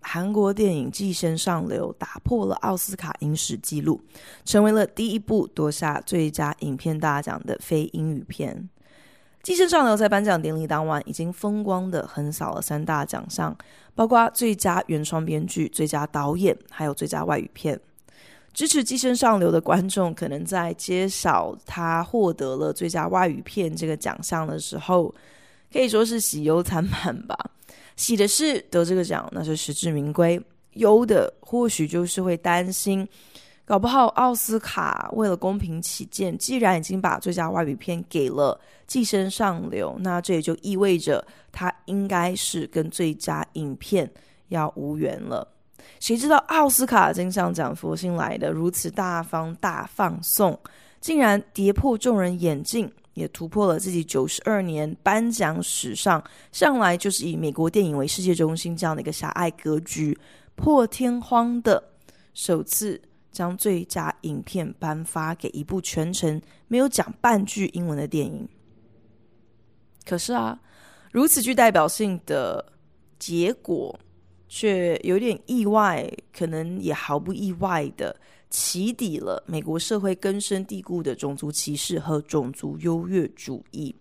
韩国电影《寄生上流》打破了奥斯卡影史纪录，成为了第一部夺下最佳影片大奖的非英语片。《寄生上流》在颁奖典礼当晚已经风光地横扫了三大奖项，包括最佳原创编剧、最佳导演，还有最佳外语片。支持《寄生上流》的观众可能在揭晓他获得了最佳外语片这个奖项的时候，可以说是喜忧参半吧。喜的是得这个奖，那是实至名归；忧的或许就是会担心，搞不好奥斯卡为了公平起见，既然已经把最佳外语片给了《寄生上流》，那这也就意味着它应该是跟最佳影片要无缘了。谁知道奥斯卡金像奖佛心来的如此大方大放送，竟然跌破众人眼镜。也突破了自己九十二年颁奖史上向来就是以美国电影为世界中心这样的一个狭隘格局，破天荒的首次将最佳影片颁发给一部全程没有讲半句英文的电影。可是啊，如此具代表性的结果，却有点意外，可能也毫不意外的。起底了美国社会根深蒂固的种族歧视和种族优越主义，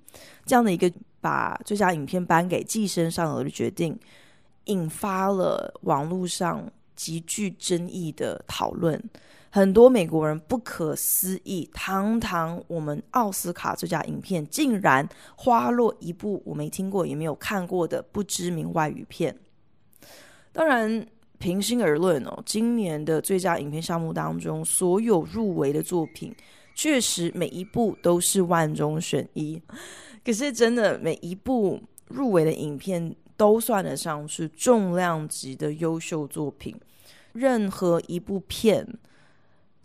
这样的一个把最佳影片颁给《寄生上流》的决定，引发了网络上极具争议的讨论。很多美国人不可思议，堂堂我们奥斯卡最佳影片，竟然花落一部我没听过也没有看过的不知名外语片。当然。平心而论哦，今年的最佳影片项目当中，所有入围的作品，确实每一部都是万中选一。可是真的每一部入围的影片，都算得上是重量级的优秀作品。任何一部片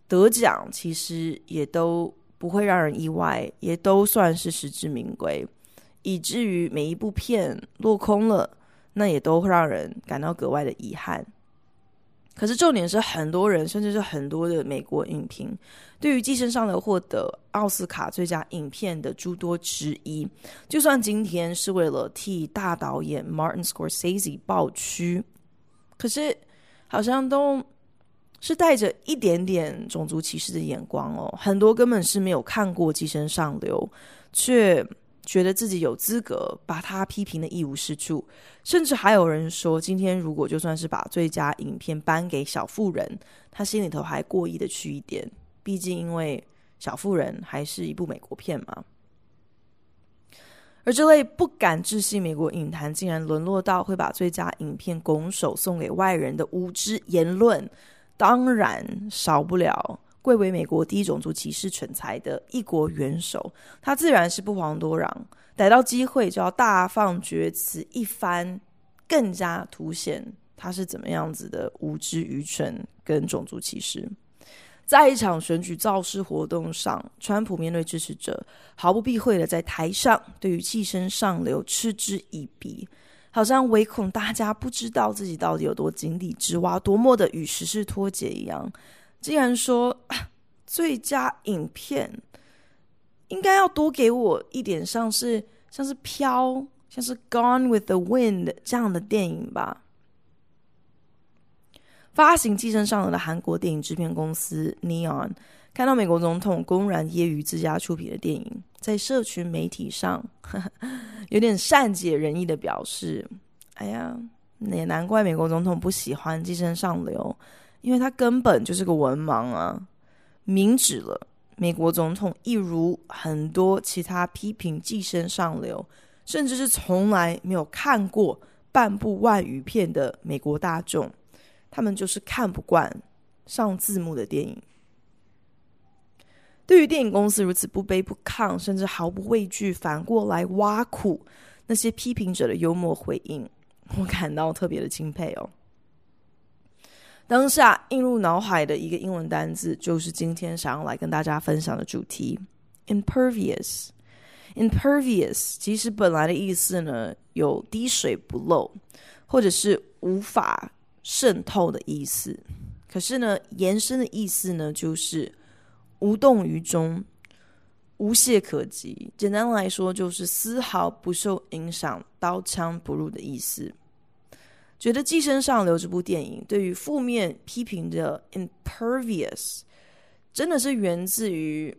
得奖，其实也都不会让人意外，也都算是实至名归。以至于每一部片落空了，那也都会让人感到格外的遗憾。可是重点是，很多人甚至是很多的美国影评，对于《寄生上流》获得奥斯卡最佳影片的诸多质疑，就算今天是为了替大导演 Martin Scorsese 抱屈，可是好像都是带着一点点种族歧视的眼光哦。很多根本是没有看过《寄生上流》，却。觉得自己有资格把他批评的一无是处，甚至还有人说，今天如果就算是把最佳影片颁给《小妇人》，他心里头还过意得去一点。毕竟，因为《小妇人》还是一部美国片嘛。而这类不敢置信美国影坛竟然沦落到会把最佳影片拱手送给外人的无知言论，当然少不了。贵为美国第一种族歧视蠢材的一国元首，他自然是不遑多让，逮到机会就要大放厥词一番，更加凸显他是怎么样子的无知、愚蠢跟种族歧视。在一场选举造势活动上，川普面对支持者，毫不避讳的在台上对于寄生上流嗤之以鼻，好像唯恐大家不知道自己到底有多井底之蛙，多么的与时事脱节一样。既然说最佳影片应该要多给我一点像是像是飘像是 Gone with the Wind 这样的电影吧。发行《寄生上流》的韩国电影制片公司 Neon 看到美国总统公然揶揄自家出品的电影，在社群媒体上呵呵 有点善解人意的表示：“哎呀，也难怪美国总统不喜欢《寄生上流》。”因为他根本就是个文盲啊！明指了美国总统，一如很多其他批评《寄生上流》，甚至是从来没有看过半部外语片的美国大众，他们就是看不惯上字幕的电影。对于电影公司如此不卑不亢，甚至毫不畏惧，反过来挖苦那些批评者的幽默回应，我感到特别的钦佩哦。当下映入脑海的一个英文单字，就是今天想要来跟大家分享的主题：impervious。impervious 其实本来的意思呢，有滴水不漏，或者是无法渗透的意思。可是呢，延伸的意思呢，就是无动于衷。无懈可击，简单来说就是丝毫不受影响、刀枪不入的意思。觉得《寄生上流》这部电影对于负面批评的 impervious，真的是源自于，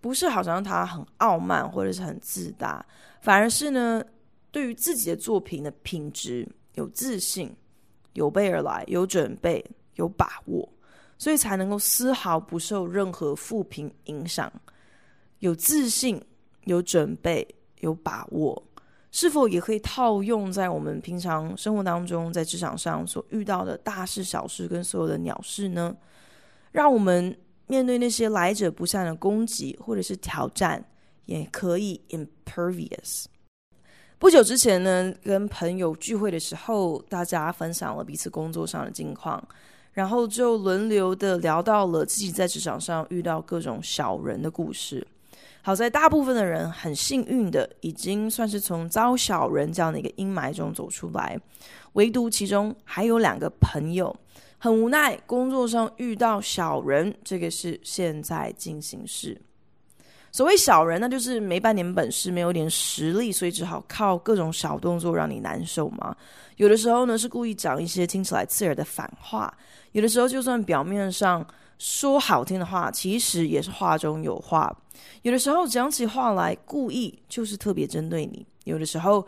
不是好像他很傲慢或者是很自大，反而是呢，对于自己的作品的品质有自信、有备而来、有准备、有把握，所以才能够丝毫不受任何负评影响。有自信、有准备、有把握，是否也可以套用在我们平常生活当中，在职场上所遇到的大事小事跟所有的鸟事呢？让我们面对那些来者不善的攻击或者是挑战，也可以 impervious。不久之前呢，跟朋友聚会的时候，大家分享了彼此工作上的近况，然后就轮流的聊到了自己在职场上遇到各种小人的故事。好在大部分的人很幸运的，已经算是从遭小人这样的一个阴霾中走出来，唯独其中还有两个朋友很无奈，工作上遇到小人，这个是现在进行式。所谓小人，那就是没半点本事，没有点实力，所以只好靠各种小动作让你难受嘛。有的时候呢，是故意讲一些听起来刺耳的反话；有的时候，就算表面上说好听的话，其实也是话中有话。有的时候讲起话来，故意就是特别针对你；有的时候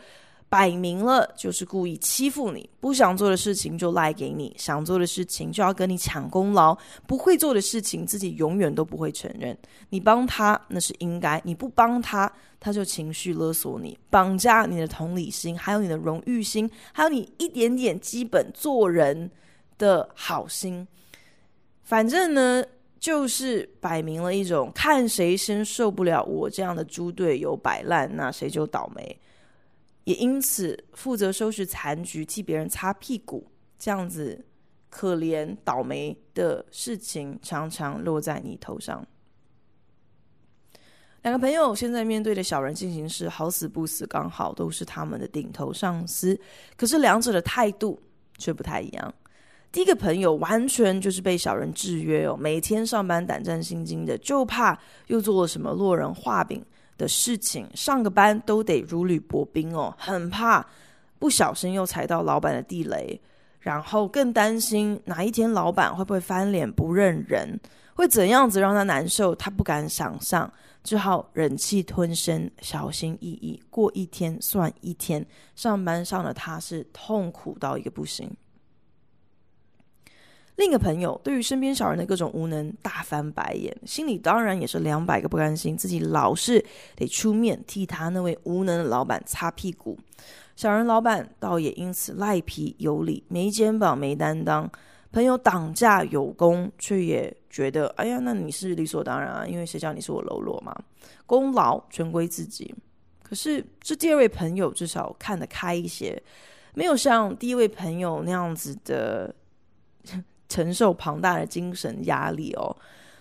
摆明了就是故意欺负你。不想做的事情就赖给你，想做的事情就要跟你抢功劳。不会做的事情自己永远都不会承认。你帮他那是应该，你不帮他，他就情绪勒索你，绑架你的同理心，还有你的荣誉心，还有你一点点基本做人的好心。反正呢，就是摆明了一种看谁先受不了我这样的猪队友摆烂，那谁就倒霉。也因此，负责收拾残局、替别人擦屁股这样子可怜倒霉的事情，常常落在你头上。两个朋友现在面对的小人进行式，好死不死，刚好都是他们的顶头上司，可是两者的态度却不太一样。第一个朋友完全就是被小人制约哦，每天上班胆战心惊的，就怕又做了什么落人话柄的事情，上个班都得如履薄冰哦，很怕不小心又踩到老板的地雷，然后更担心哪一天老板会不会翻脸不认人，会怎样子让他难受，他不敢想象，只好忍气吞声，小心翼翼过一天算一天，上班上的他是痛苦到一个不行。另一个朋友对于身边小人的各种无能大翻白眼，心里当然也是两百个不甘心，自己老是得出面替他那位无能的老板擦屁股。小人老板倒也因此赖皮有理，没肩膀没担当。朋友挡驾有功，却也觉得哎呀，那你是理所当然啊，因为谁叫你是我喽啰嘛，功劳全归自己。可是这第二位朋友至少看得开一些，没有像第一位朋友那样子的。承受庞大的精神压力哦，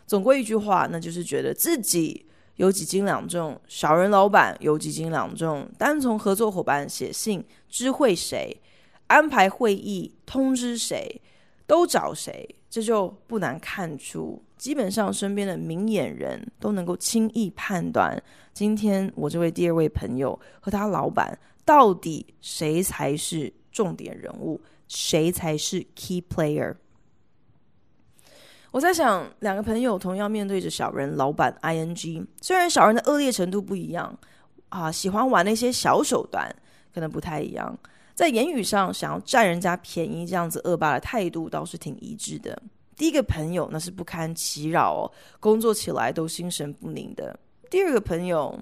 总归一句话，那就是觉得自己有几斤两重，小人老板有几斤两重，单从合作伙伴写信知会谁，安排会议通知谁，都找谁，这就不难看出，基本上身边的明眼人都能够轻易判断，今天我这位第二位朋友和他老板到底谁才是重点人物，谁才是 key player。我在想，两个朋友同样面对着小人老板 ing，虽然小人的恶劣程度不一样啊，喜欢玩那些小手段可能不太一样，在言语上想要占人家便宜这样子恶霸的态度倒是挺一致的。第一个朋友那是不堪其扰哦，工作起来都心神不宁的。第二个朋友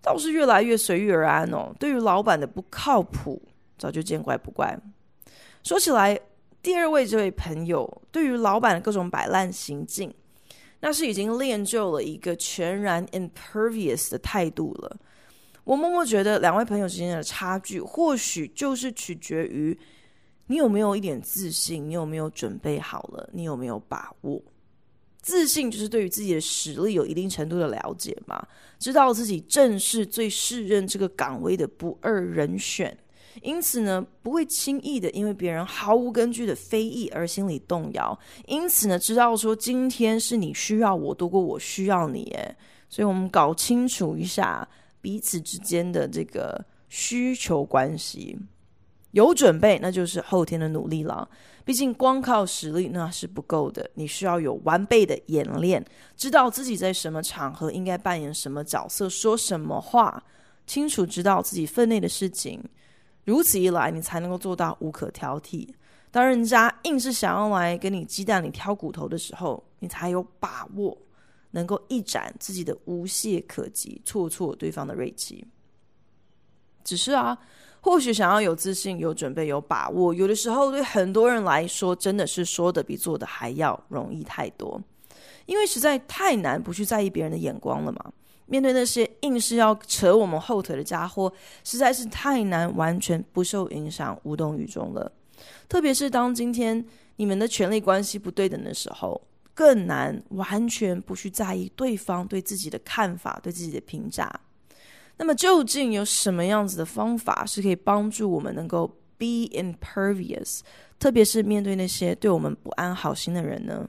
倒是越来越随遇而安哦，对于老板的不靠谱早就见怪不怪。说起来。第二位这位朋友，对于老板的各种摆烂行径，那是已经练就了一个全然 impervious 的态度了。我默默觉得，两位朋友之间的差距，或许就是取决于你有没有一点自信？你有没有准备好了？你有没有把握？自信就是对于自己的实力有一定程度的了解嘛，知道自己正是最适任这个岗位的不二人选，因此呢，不会轻易的因为别人毫无根据的非议而心里动摇。因此呢，知道说今天是你需要我多过我需要你，诶，所以我们搞清楚一下彼此之间的这个需求关系。有准备，那就是后天的努力了。毕竟光靠实力那是不够的，你需要有完备的演练，知道自己在什么场合应该扮演什么角色，说什么话，清楚知道自己分内的事情。如此一来，你才能够做到无可挑剔。当人家硬是想要来跟你鸡蛋里挑骨头的时候，你才有把握能够一展自己的无懈可击，挫挫对方的锐气。只是啊。或许想要有自信、有准备、有把握，有的时候对很多人来说，真的是说的比做的还要容易太多。因为实在太难不去在意别人的眼光了嘛。面对那些硬是要扯我们后腿的家伙，实在是太难完全不受影响、无动于衷了。特别是当今天你们的权力关系不对等的时候，更难完全不去在意对方对自己的看法、对自己的评价。那么究竟有什么样子的方法是可以帮助我们能够 be impervious，特别是面对那些对我们不安好心的人呢？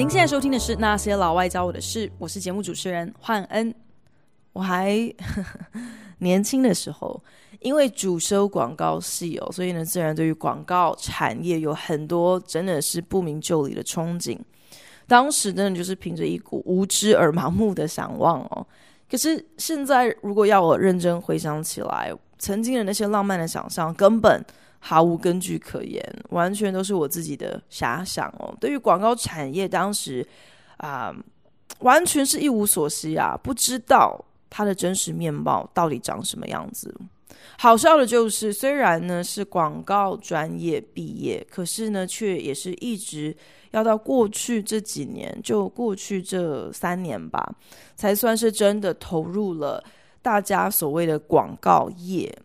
您现在收听的是《那些老外教我的事》，我是节目主持人焕恩。我还呵呵年轻的时候，因为主修广告系哦，所以呢，自然对于广告产业有很多真的是不明就里的憧憬。当时真的就是凭着一股无知而盲目的想望哦。可是现在，如果要我认真回想起来，曾经的那些浪漫的想象，根本毫无根据可言，完全都是我自己的遐想哦。对于广告产业，当时啊、完全是一无所知啊，不知道。它的真实面貌到底长什么样子？好笑的就是，虽然呢是广告专业毕业，可是呢却也是一直要到过去这几年，就过去这三年吧，才算是真的投入了大家所谓的广告业。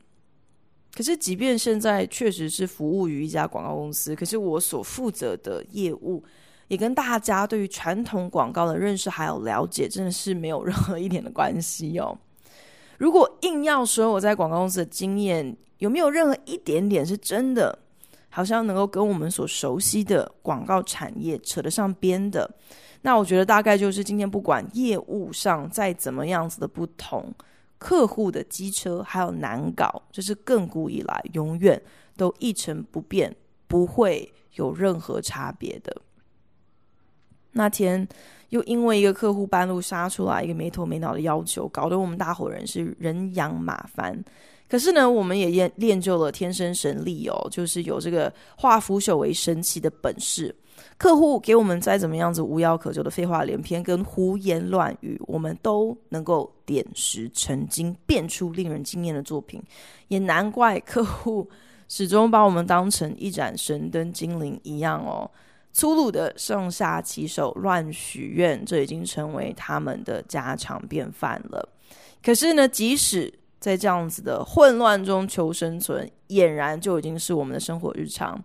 可是，即便现在确实是服务于一家广告公司，可是我所负责的业务。也跟大家对于传统广告的认识还有了解，真的是没有任何一点的关系哦。如果硬要说我在广告公司的经验有没有任何一点点是真的，好像能够跟我们所熟悉的广告产业扯得上边的，那我觉得大概就是今天不管业务上再怎么样子的不同，客户的机车还有难搞，这是亘古以来永远都一成不变，不会有任何差别的。那天又因为一个客户半路杀出来一个没头没脑的要求，搞得我们大伙人是人仰马翻。可是呢，我们也练练就了天生神力哦，就是有这个化腐朽为神奇的本事。客户给我们再怎么样子无药可救的废话连篇跟胡言乱语，我们都能够点石成金，变出令人惊艳的作品。也难怪客户始终把我们当成一盏神灯精灵一样哦。粗鲁的上下其手、乱许愿，这已经成为他们的家常便饭了。可是呢，即使在这样子的混乱中求生存，俨然就已经是我们的生活日常。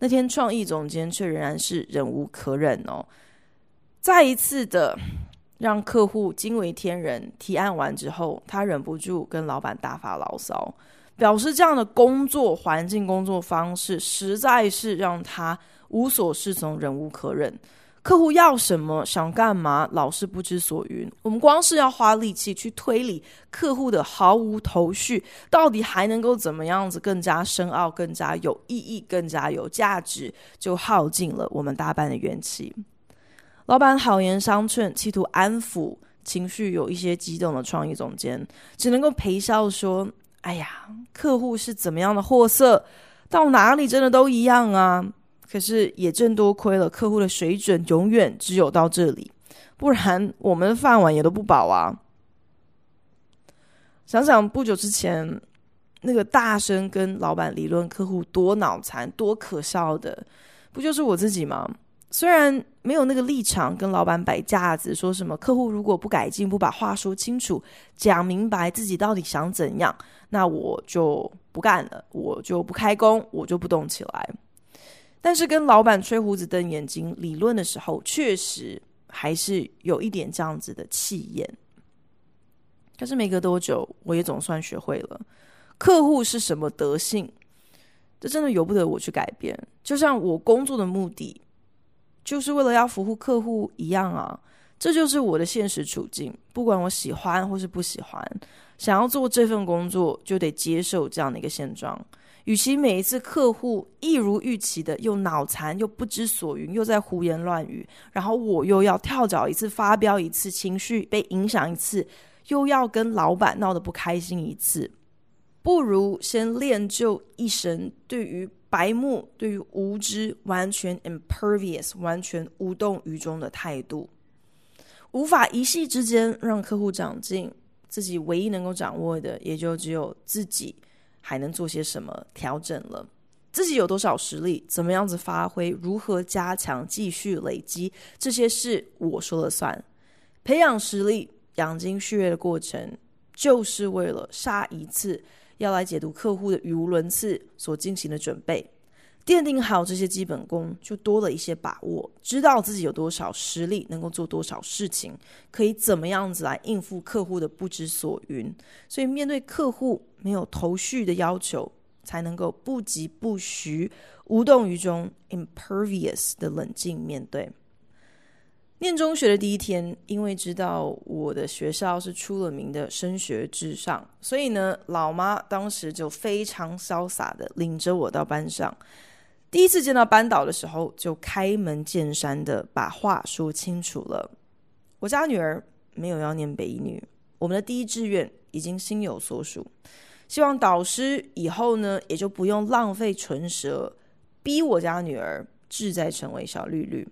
那天创意总监却仍然是忍无可忍哦，再一次的让客户惊为天人。提案完之后，他忍不住跟老板大发牢骚，表示这样的工作环境、工作方式实在是让他。无所适从，忍无可忍。客户要什么，想干嘛，老是不知所云。我们光是要花力气去推理客户的毫无头绪，到底还能够怎么样子更加深奥、更加有意义、更加有价值，就耗尽了我们大半的元气。老板好言相劝，企图安抚情绪有一些激动的创意总监，只能够陪笑说：“哎呀，客户是怎么样的货色，到哪里真的都一样啊。”可是也正多亏了客户的水准永远只有到这里，不然我们的饭碗也都不保啊。想想不久之前，那个大声跟老板理论客户多脑残、多可笑的，不就是我自己吗？虽然没有那个立场跟老板摆架子，说什么客户如果不改进、不把话说清楚、讲明白自己到底想怎样，那我就不干了，我就不开工，我就不动起来。但是跟老板吹胡子瞪眼睛理论的时候，确实还是有一点这样子的气焰。但是没隔多久，我也总算学会了，客户是什么德性，这真的由不得我去改变。就像我工作的目的，就是为了要服务客户一样啊，这就是我的现实处境。不管我喜欢或是不喜欢，想要做这份工作，就得接受这样的一个现状。与其每一次客户一如预期的又脑残又不知所云，又在胡言乱语，然后我又要跳脚一次，发飙一次，情绪被影响一次，又要跟老板闹得不开心一次，不如先练就一身对于白目、对于无知完全 impervious、完全无动于衷的态度，无法一夕之间让客户长进，自己唯一能够掌握的也就只有自己。还能做些什么调整了？自己有多少实力？怎么样子发挥？如何加强？继续累积？这些事我说了算。培养实力、养精蓄锐的过程，就是为了下一次要来解读客户的语无伦次所进行的准备。奠定好这些基本功，就多了一些把握，知道自己有多少实力，能够做多少事情，可以怎么样子来应付客户的不知所云。所以面对客户没有头绪的要求，才能够不疾不徐、无动于衷、impervious 的冷静面对。念中学的第一天，因为知道我的学校是出了名的升学至上，所以呢，老妈当时就非常潇洒的领着我到班上。第一次见到班导的时候，就开门见山的把话说清楚了。我家女儿没有要念北一女，我们的第一志愿已经心有所属，希望导师以后呢，也就不用浪费唇舌，逼我家女儿志在成为小绿绿。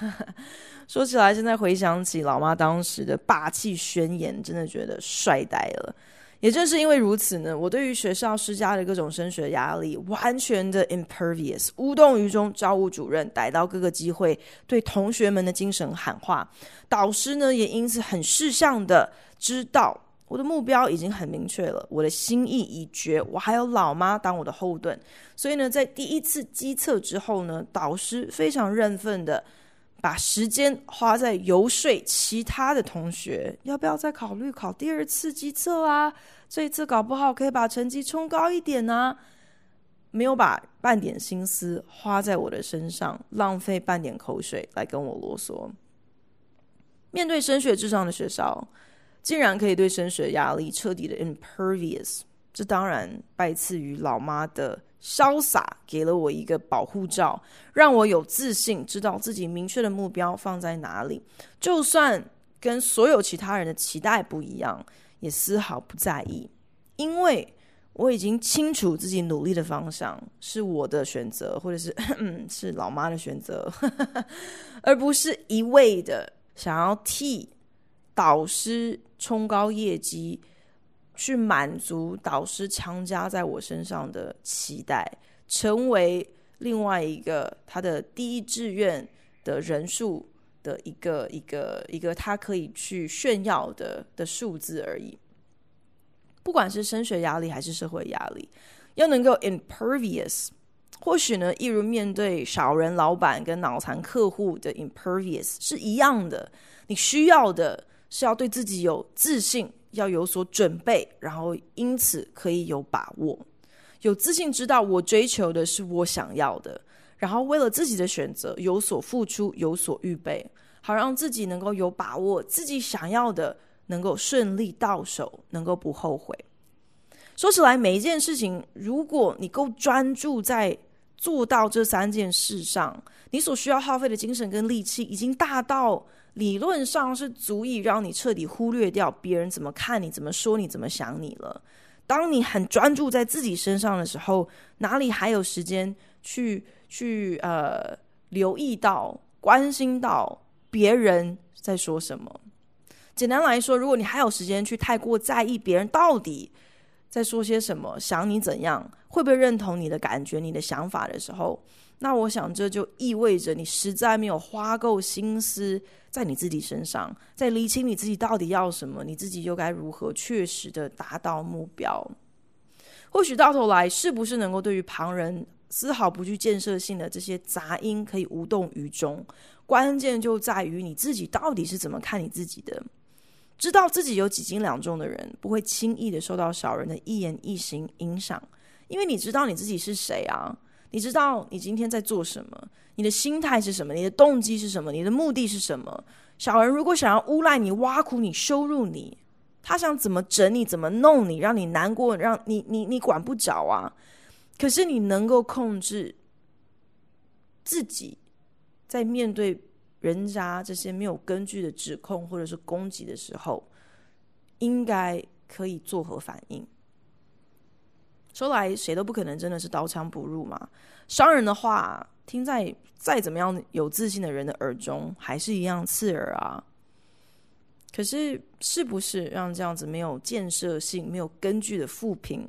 说起来，现在回想起老妈当时的霸气宣言，真的觉得帅呆了。也正是因为如此呢，我对于学校施加的各种升学压力，完全的 impervious，无动于衷。教务主任逮到各个机会对同学们的精神喊话，导师呢也因此很识相的知道我的目标已经很明确了，我的心意已决，我还有老妈当我的后盾，所以呢，在第一次基测之后呢，导师非常认份的。把时间花在游说其他的同学，要不要再考虑考第二次基测啊？这一次搞不好可以把成绩冲高一点啊！没有把半点心思花在我的身上，浪费半点口水来跟我啰嗦。面对升学至上的学校，竟然可以对升学压力彻底的 impervious，这当然拜赐于老妈的。潇洒给了我一个保护罩，让我有自信，知道自己明确的目标放在哪里。就算跟所有其他人的期待不一样，也丝毫不在意，因为我已经清楚自己努力的方向是我的选择，或者是 是老妈的选择，而不是一味的想要替导师冲高业绩。去满足导师强加在我身上的期待，成为另外一个他的第一志愿的人数的一个一个一个他可以去炫耀的的数字而已。不管是升学压力还是社会压力，要能够 impervious，或许呢，一如面对小人老板跟脑残客户的 impervious 是一样的。你需要的是要对自己有自信。要有所准备，然后因此可以有把握，有自信，知道我追求的是我想要的，然后为了自己的选择有所付出，有所预备，好让自己能够有把握，自己想要的能够顺利到手，能够不后悔。说起来，每一件事情，如果你够专注在做到这三件事上，你所需要耗费的精神跟力气已经大到。理论上是足以让你彻底忽略掉别人怎么看你、怎么说你、怎么想你了。当你很专注在自己身上的时候，哪里还有时间去去呃留意到、关心到别人在说什么？简单来说，如果你还有时间去太过在意别人到底在说些什么，想你怎样，会不会认同你的感觉、你的想法的时候，那我想这就意味着你实在没有花够心思在你自己身上，在厘清你自己到底要什么，你自己又该如何确实的达到目标。或许到头来，是不是能够对于旁人丝毫不具建设性的这些杂音可以无动于衷？关键就在于你自己到底是怎么看你自己的。知道自己有几斤两重的人，不会轻易的受到小人的一言一行影响，因为你知道你自己是谁啊，你知道你今天在做什么，你的心态是什么，你的动机是什么，你的目的是什么。小人如果想要诬赖你、挖苦你、羞辱你，他想怎么整你、怎么弄你，让你难过，让你你你管不着啊。可是你能够控制自己，在面对。人家这些没有根据的指控或者是攻击的时候，应该可以作何反应？说来谁都不可能真的是刀枪不入嘛。伤人的话，听在再怎么样有自信的人的耳中，还是一样刺耳啊。可是，是不是让这样子没有建设性、没有根据的负评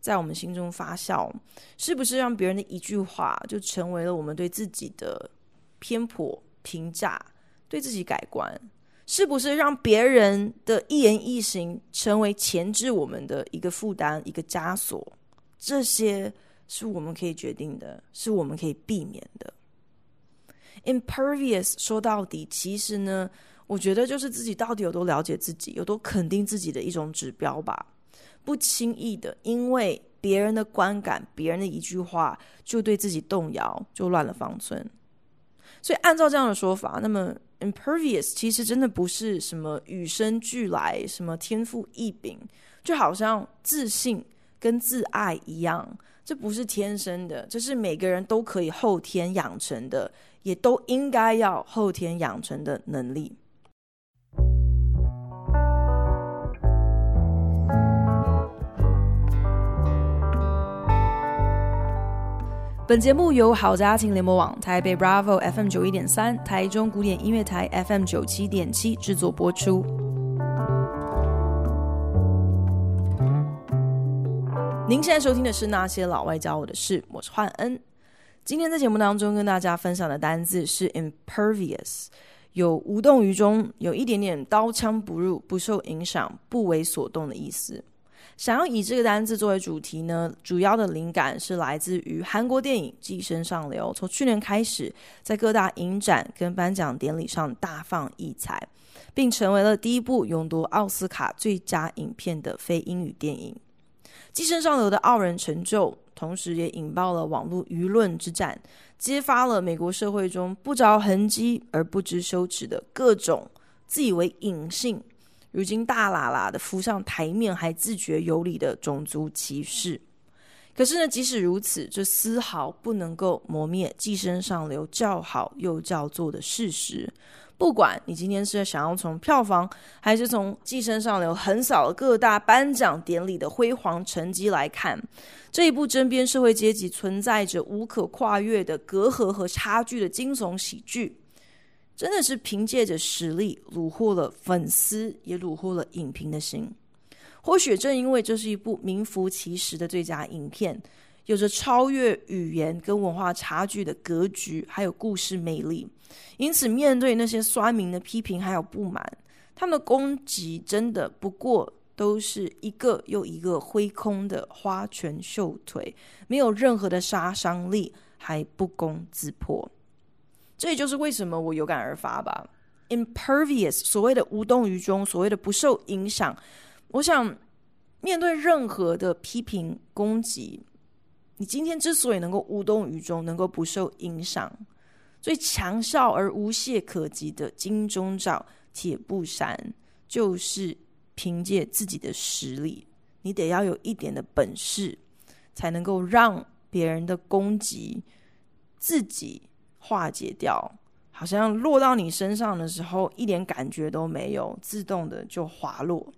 在我们心中发酵？是不是让别人的一句话就成为了我们对自己的偏颇？评价对自己改观，是不是让别人的一言一行成为钳制我们的一个负担、一个枷锁？这些是我们可以决定的，是我们可以避免的。Impervious 说到底，其实呢，我觉得就是自己到底有多了解自己，有多肯定自己的一种指标吧。不轻易的因为别人的观感、别人的一句话，就对自己动摇，就乱了方寸。所以，按照这样的说法，那么 impervious 其实真的不是什么与生俱来、什么天赋异禀，就好像自信跟自爱一样，这不是天生的，这是每个人都可以后天养成的，也都应该要后天养成的能力。本节目由好家庭联播网、台北 Bravo FM 九一点三、台中古典音乐台 FM 九七点七制作播出。您现在收听的是《那些老外教我的事》，我是焕恩。今天在节目当中跟大家分享的单字是 impervious，有无动于衷，有一点点刀枪不入、不受影响、不为所动的意思。想要以这个单字作为主题呢，主要的灵感是来自于韩国电影《寄生上流》，从去年开始在各大影展跟颁奖典礼上大放异彩，并成为了第一部勇夺奥斯卡最佳影片的非英语电影。《寄生上流》的傲人成就，同时也引爆了网络舆论之战，揭发了美国社会中不着痕迹而不知羞耻的各种自以为隐性。如今大喇喇的浮上台面，还自觉有理的种族歧视。可是呢，即使如此，这丝毫不能够磨灭《寄生上流》叫好又叫座的事实。不管你今天是想要从票房，还是从《寄生上流》横扫各大颁奖典礼的辉煌成绩来看，这一部针砭社会阶级存在着无可跨越的隔阂和差距的惊悚喜剧。真的是凭借着实力虏获了粉丝，也虏获了影评的心。或许正因为这是一部名副其实的最佳影片，有着超越语言跟文化差距的格局，还有故事魅力。因此，面对那些酸民的批评还有不满，他们的攻击真的不过都是一个又一个挥空的花拳绣腿，没有任何的杀伤力，还不攻自破。这也就是为什么我有感而发吧。Impervious，所谓的无动于衷，所谓的不受影响。我想面对任何的批评攻击，你今天之所以能够无动于衷，能够不受影响，最强效而无懈可击的金钟罩铁布衫，就是凭借自己的实力。你得要有一点的本事，才能够让别人的攻击自己。化解掉，好像落到你身上的时候一点感觉都没有，自动的就滑落。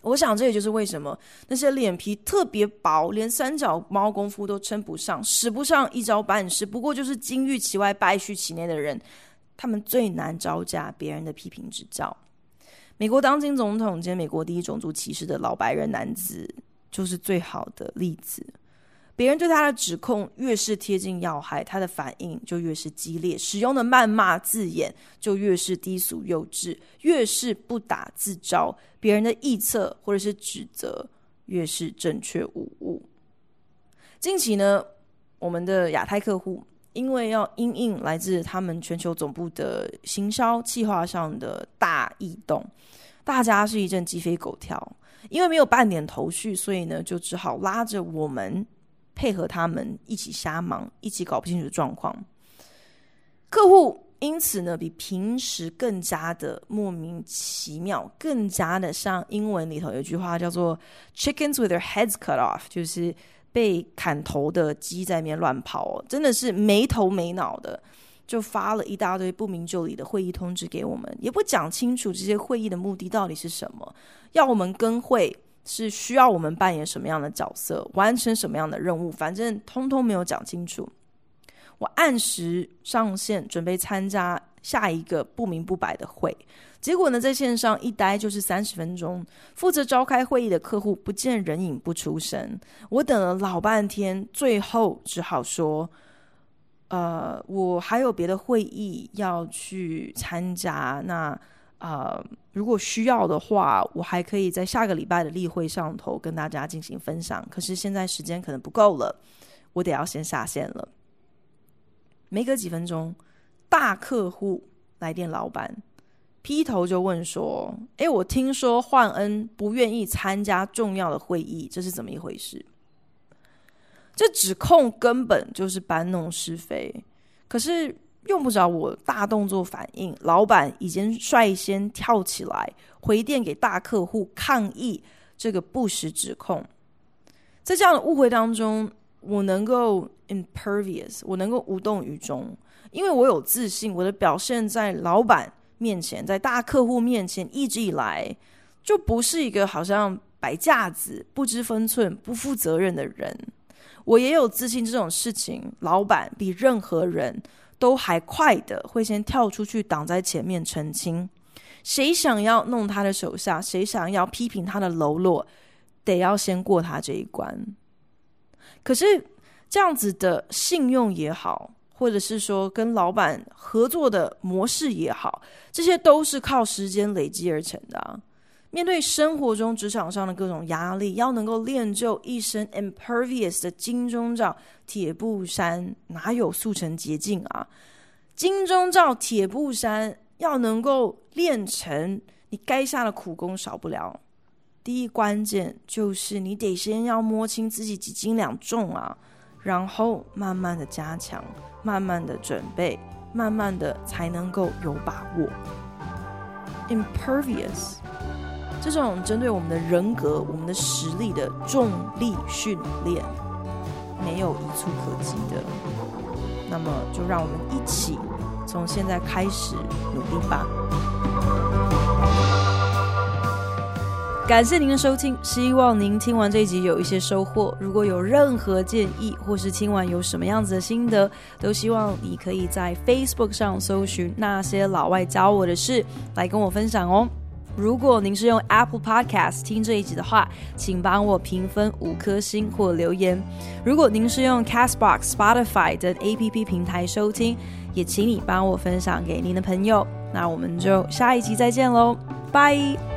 我想这也就是为什么那些脸皮特别薄，连三脚猫功夫都称不上，使不上一招半式，不过就是金玉其外，败絮其内的人，他们最难招架别人的批评指教。美国当今总统兼美国第一种族歧视的老白人男子就是最好的例子。别人对他的指控越是贴近要害，他的反应就越是激烈，使用的谩骂字眼就越是低俗幼稚，越是不打自招，别人的臆测或者是指责越是正确无误。近期呢，我们的亚太客户因为要因应来自他们全球总部的行销计划上的大异动，大家是一阵鸡飞狗跳，因为没有半点头绪，所以呢，就只好拉着我们。配合他们一起瞎忙，一起搞不清楚状况。客户因此呢，比平时更加的莫名其妙，更加的像英文里头有一句话叫做 “chickens with their heads cut off”，就是被砍头的鸡在那边乱跑，真的是没头没脑的，就发了一大堆不明就里的会议通知给我们，也不讲清楚这些会议的目的到底是什么，要我们跟会。是需要我们扮演什么样的角色，完成什么样的任务，反正通通没有讲清楚。我按时上线，准备参加下一个不明不白的会，结果呢，在线上一待就是三十分钟。负责召开会议的客户不见人影，不出声。我等了老半天，最后只好说：“呃，我还有别的会议要去参加。”那。呃，如果需要的话，我还可以在下个礼拜的例会上头跟大家进行分享。可是现在时间可能不够了，我得要先下线了。没隔几分钟，大客户来电，老板劈头就问说：“诶，我听说焕恩不愿意参加重要的会议，这是怎么一回事？”这指控根本就是搬弄是非。可是。用不着我大动作反应，老板已经率先跳起来回电给大客户抗议这个不实指控。在这样的误会当中，我能够 impervious，我能够无动于衷，因为我有自信，我的表现在老板面前，在大客户面前，一直以来就不是一个好像摆架子、不知分寸、不负责任的人。我也有自信，这种事情，老板比任何人。都还快的会先跳出去挡在前面澄清，谁想要弄他的手下，谁想要批评他的喽啰，得要先过他这一关。可是这样子的信用也好，或者是说跟老板合作的模式也好，这些都是靠时间累积而成的。面对生活中职场上的各种压力，要能够练就一身 impervious 的金钟罩铁布衫，哪有速成捷径啊？金钟罩铁布衫要能够练成，你该下的苦功少不了。第一关键就是你得先要摸清自己几斤两重啊，然后慢慢的加强，慢慢的准备，慢慢的才能够有把握。impervious。这种针对我们的人格、我们的实力的重力训练，没有一蹴可及的。那么，就让我们一起从现在开始努力吧。感谢您的收听，希望您听完这一集有一些收获。如果有任何建议，或是听完有什么样子的心得，都希望你可以在 Facebook 上搜寻那些老外教我的事，来跟我分享哦。如果您是用 Apple Podcast 听这一集的话，请帮我评分五颗星或留言。如果您是用 Castbox、Spotify 等 APP 平台收听，也请你帮我分享给您的朋友。那我们就下一集再见喽，拜。